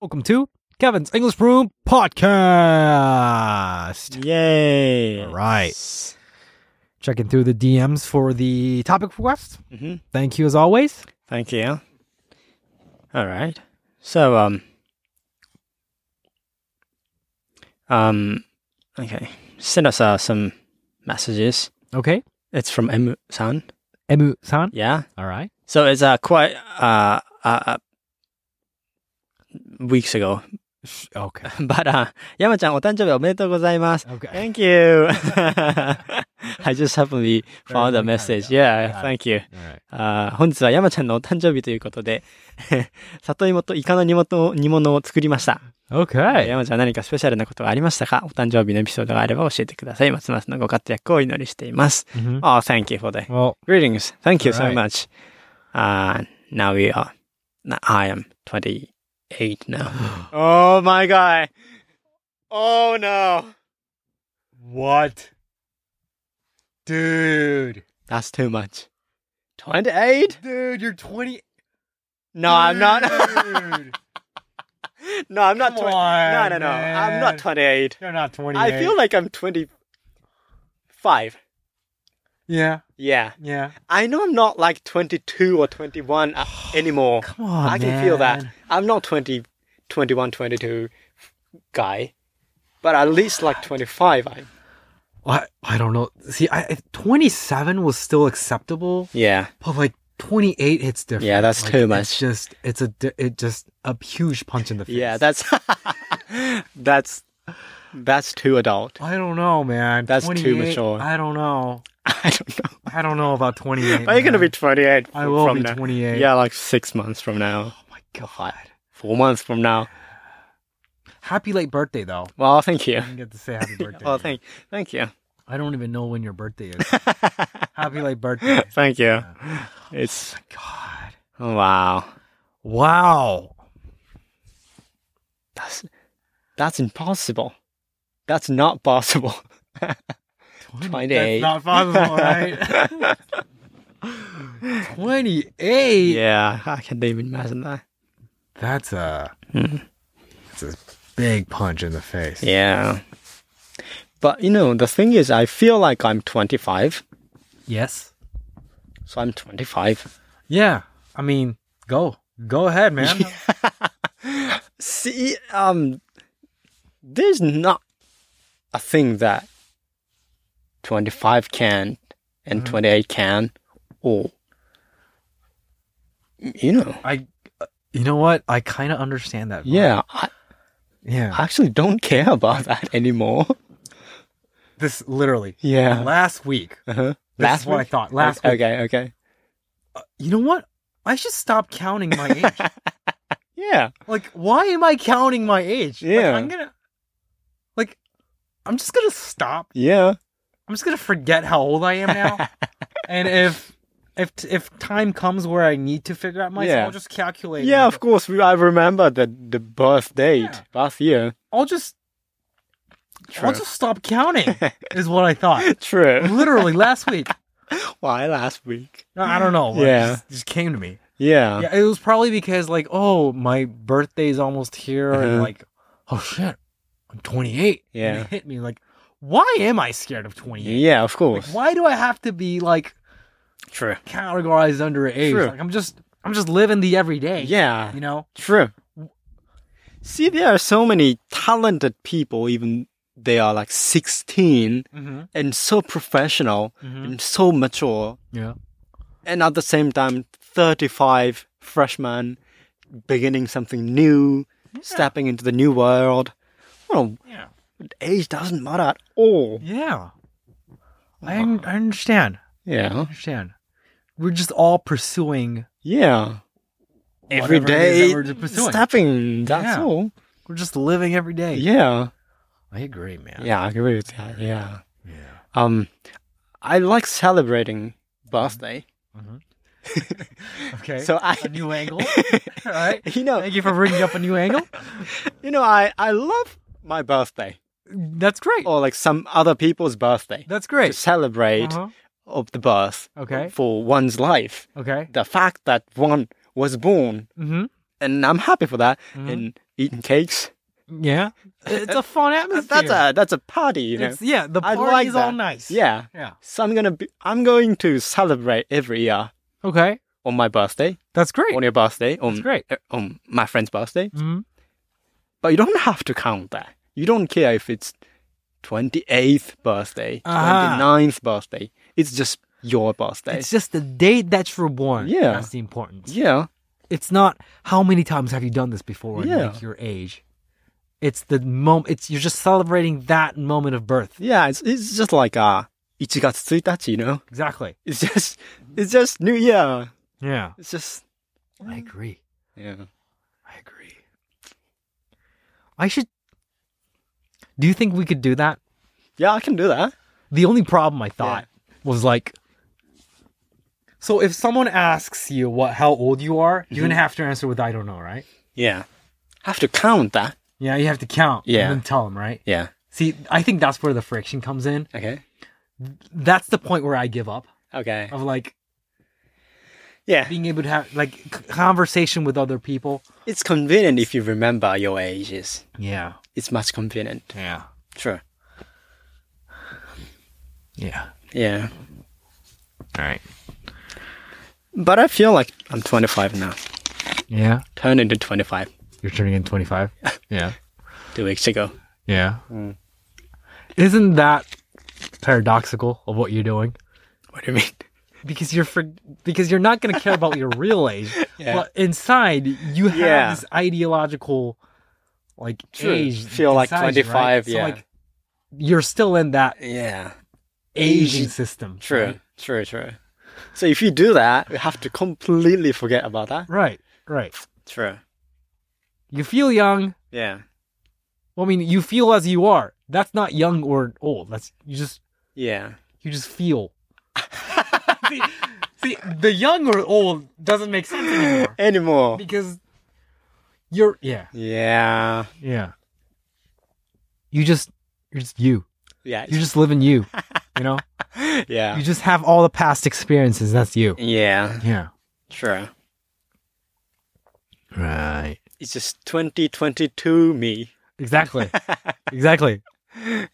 Welcome to Kevin's English Room Podcast. Yay. All right. Checking through the DMs for the topic request. hmm Thank you as always. Thank you. All right. So, um, um, okay. Send us uh, some messages. Okay. It's from Emu-san. Emu san. Yeah. All right. So it's uh, quite uh, uh, uh, weeks ago. Okay. But uh, 山ちゃんお誕生日おめでとうございます。Okay. Thank you. I just happily found a message. yeah. Thank you. あー本日は山ちゃんのお誕生日ということで、里芋とイカの煮物煮物を作りました。Okay. 山ちゃん何かスペシャルなことがありましたかお誕生日のエピソードがあれば教えてください。ますますのご活躍をお祈りしています。Mhm. Oh, thank you for the Well, greetings. Thank you so much. Uh, now we are, I am 28 now. oh my god. Oh no. what? Dude. That's too much. 28? Dude, you're 20. No, I'm not. Dude. no, I'm not 20. on, no, no, no. I'm not 28. You're not 28. I feel like I'm 25. Yeah. Yeah. Yeah. I know I'm not like 22 or 21 uh, anymore. Come on, I can feel that. I'm not 20, 21, 22 guy, but at least like 25. I, I I don't know. See, I I- 27 was still acceptable, yeah. but like 28 hits different. Yeah, that's Like, too It's just it's a it just a huge punch in the face. Yeah, that's, that's, that's too adult. I don't know, man. That's too 28, mature. I don't know. I don't know. I don't know about 28. Are you're gonna be man. 28 I will from be now. 28. Yeah, like six months from now. Oh my god. Four months from now. Happy late birthday though. Well, thank you. I didn't get to say happy birthday. Well, thank, thank you. I don't even know when your birthday is. happy late birthday. thank you. It's oh God. oh, wow. Wow. That's that's impossible. That's not possible. 28. That's not possible, right? 28. yeah, I can't even imagine that. That's a Hmm. that's a big punch in the face. Yeah. But you know, the thing is, I feel like I'm 25, Yes. so I'm 25. Yeah. I mean, go. Go ahead, man. See, um, there's not a thing that 25 can and 28 can, or you know, I you know what? I kind of understand that. yeah, I, Yeah. I actually don't care about that anymore. This literally Yeah. last week. Uh-huh. Last what I thought. Last week. Okay, okay. You know what? I should stop counting my age. Yeah. like, why am I counting my age? Like, Yeah. I'm gonna like I'm just gonna stop. Yeah. I'm just gonna forget how old I am now. and if if if time comes where I need to figure out myself, Yeah. I'll just calculate. Yeah, it. of course. we- I remember the the birth date Yeah. last year. I'll just True. I'll just stop counting. is what I thought. True. Literally last week. Why last week? No, I don't know. It Yeah. just, just came to me. Yeah. Yeah, it was probably because like, oh, my birthday's almost here, and Uh-huh. like, oh shit, I'm 28. And Yeah. it hit me like, why am I scared of 28? Yeah, of Like, course. why do I have to be like True. categorized under age? True. Like, I'm just, I'm just living the everyday. Yeah. you know. True. See, there are so many talented people, even they are like 16 Mm-hmm. and so professional Mhm. and so mature. Yeah. And at the same time, 35 freshmen beginning something new, stepping into the new world. Well, Yeah. Age doesn't matter at all. Yeah. I, un- I understand. I Yeah. understand. We're just all pursuing. Yeah. Every day. That we're pursuing. stepping. That's Yeah. all. We're just living every day. Yeah. I agree, man. Yeah, I agree with that. Yeah. Yeah. Um, I like celebrating birthday. Okay. So I, a new angle. All right. you know, Thank you for bringing up a new angle. you know, I I love my birthday That's great. or like some other people's birthday That's great. to celebrate Uh-huh. of the birth Okay. for one's life. Okay. The fact that one was born Mm-hmm. and I'm happy for that. Mhm. And eating cakes. Yeah, it's a fun atmosphere. That's a that's a party, you know. It's, yeah, the I party like is all nice. Yeah. yeah. So I'm gonna be I'm going to celebrate every year Okay, on my birthday, that's great. on your birthday, on That's great. uh, on my friend's birthday. hmm But you don't have to count that. You don't care if it's 28th birthday, Uh-huh. 29th birthday. It's just your birthday. It's just the date that you're born. Yeah. that's the importance. yeah. It's not how many times have you done this before Yeah. like your age. It's the moment. It's you're just celebrating that moment of birth. Yeah, it's it's just like uh 1月1日, you know. Exactly. It's just it's just New Year. Yeah, It's just I agree. yeah. I agree. I should. Do you think we could do that? Yeah, I can do that. The only problem I thought was like. So if someone asks you what how old you are, you're gonna mm-hmm. have to answer with I don't know, right? Yeah. Have to count that. Yeah, you have to count. Yeah. and then tell them, right? Yeah. See, I think that's where the friction comes in. Okay. That's the point where I give up Okay. of like Yeah. being able to have like conversation with other people. It's convenient if you remember your ages. Yeah, It's much convenient. yeah, Sure. yeah. Yeah. All right. But I feel like I'm 25 now. Yeah, Turned into 25 you're turning in 25. yeah, two weeks ago. yeah. Mm. Isn't that paradoxical of what you're doing? What do you mean? Because you're for, because you're not going to care about your real age, Yeah. but inside you have Yeah. this ideological like True. age. Feel like inside you, 25, So yeah. like you're still in that Yeah. aging system. True. Right. True. True. So if you do that, you have to completely forget about that. Right. Right. True. You feel young. Yeah. Well, I mean, you feel as you are. That's not young or old. That's you just Yeah. you just feel. See, see, the young or old doesn't make sense anymore Anymore. because you're yeah Yeah. yeah. You just you're just you. Yeah. You're just living you. You know. yeah. You just have all the past experiences. That's you. Yeah. Yeah. True. Right. It's just 2022 me. Exactly. exactly.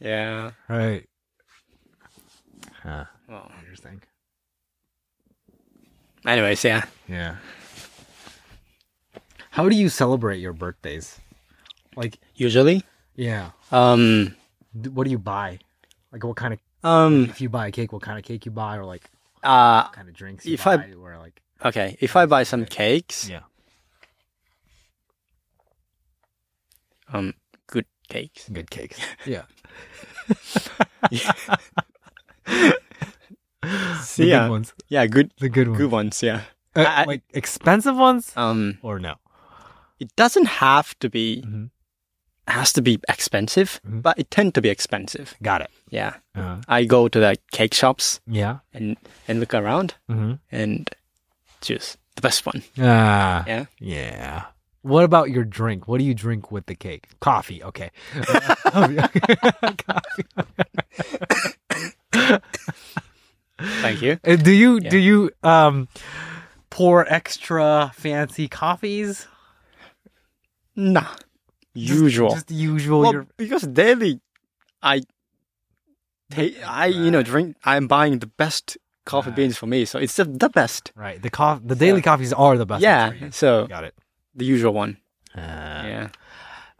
Yeah. Right. Huh. Well, Interesting. Anyways, yeah. Yeah. How do you celebrate your birthdays? Like, Usually, yeah. um, What do you buy? Like, what kind of um, if you buy a cake, what kind of cake you buy, or like uh, what kind of drinks you If I- buy, or like okay. If I buy some cakes, yeah, um, good cakes. good cakes. Yeah. the yeah. good ones. Yeah, good, The good ones. good ones. Yeah. Uh, I- like expensive ones, Um, or no? it doesn't have to be Mhm. has to be expensive, Mhm. but it tend to be expensive. Got it. Yeah. Uh, I go to the cake shops yeah. and and look around Mm-hmm. and choose the best one. Ah. Yeah. Yeah. What about your drink? What do you drink with the cake? Coffee. Okay. Coffee. Thank you. Uh, Do you Yeah. do you um pour extra fancy coffees? Nah. Usual. Just the usual. well, you're- because daily, I, ta- I you know drink. I'm buying the best coffee Right. beans for me, so it's the, the best. right. The coff the daily coffees are the best. yeah. So Got it. the usual one. Uh, yeah.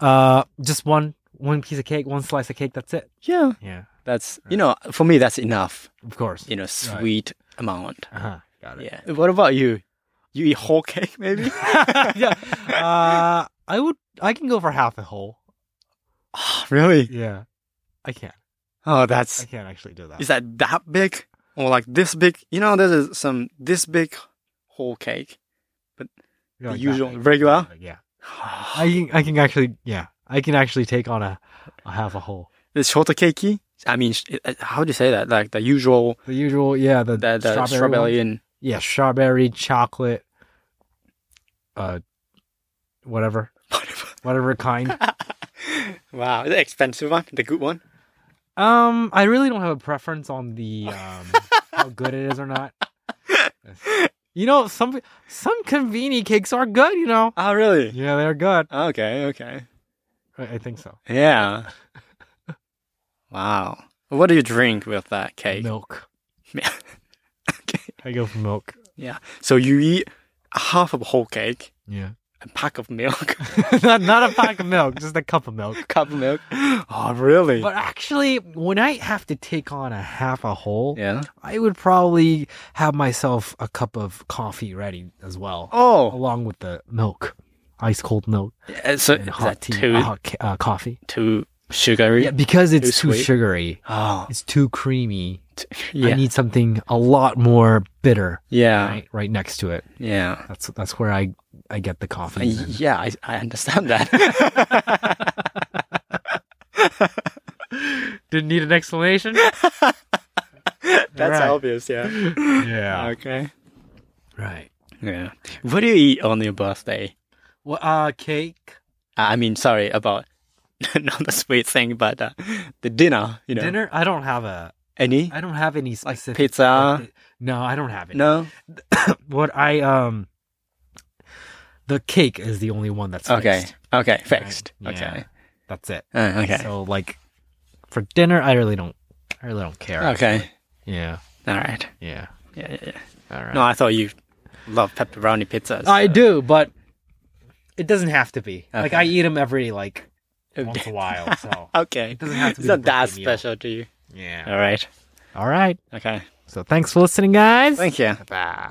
Uh, just one one piece of cake, one slice of cake. That's it. Yeah. Yeah. That's you know for me that's enough. Of course. You know, sweet amount. Uh huh. Got it. Yeah. What about you? You eat whole cake maybe? yeah. Uh, I would. I can go for half a whole. oh, really? Yeah. I can't. Oh, that's I can't actually do that. is that that big or like this big? You know, there's some this big whole cake. You're the like usual big. regular? Yeah. I can. I can actually. Yeah. I can actually take on a, a half a whole. the shorter cakey. I mean, uh, how do you say that? Like the usual, The usual. Yeah. The, the, the strawberry. strawberry, and Yeah. Strawberry, chocolate. Uh, whatever, whatever kind. wow, the expensive one, the good one. Um, I really don't have a preference on the um how good it is or not. You know, some some conveni cakes are good. You know. Oh, really? Yeah, they're good. Okay, okay. I, I think so. Yeah. Wow. What do you drink with that cake? Milk. okay. I go for milk. Yeah. So you eat half of a whole cake, Yeah. a pack of milk, not not a pack of milk, just a cup of milk. A cup of milk. Oh, really? But actually, when I have to take on a half a whole, yeah. I would probably have myself a cup of coffee ready as well, Oh, along with the milk, ice cold milk uh, so and hot that tea, too uh, hot uh, coffee. too sugary? Yeah, because it's Too too, sugary. Oh, It's too creamy. yeah. I need something a lot more bitter yeah. right, right next to it. Yeah. That's that's where I I get the Uh, coffee. and- yeah, I, I understand that. Didn't need an explanation. That's Right. obvious, yeah. yeah. Okay. Right. Yeah. What do you eat on your birthday? Well, uh, cake, I mean, sorry about not the sweet thing, but uh, the dinner. You know, dinner. I don't have a. Any? I don't have any Like specific pizza? birthday- No, I don't have it. No. What I um. The cake is the only one that's Okay. fixed. Okay. Fixed. Yeah. Okay. That's it. Uh, okay. So like, for dinner, I really don't. I really don't care. okay. Yeah. All right. Yeah. Yeah, yeah, yeah. All right. No, I thought you love pepperoni pizzas. I do, but it doesn't have to be. Like I eat them every like Okay. Once a while. So Okay. It doesn't have to It's be the not that meal. special to you. yeah. All right. All right. Okay. So thanks for listening, guys. Thank you. Bye.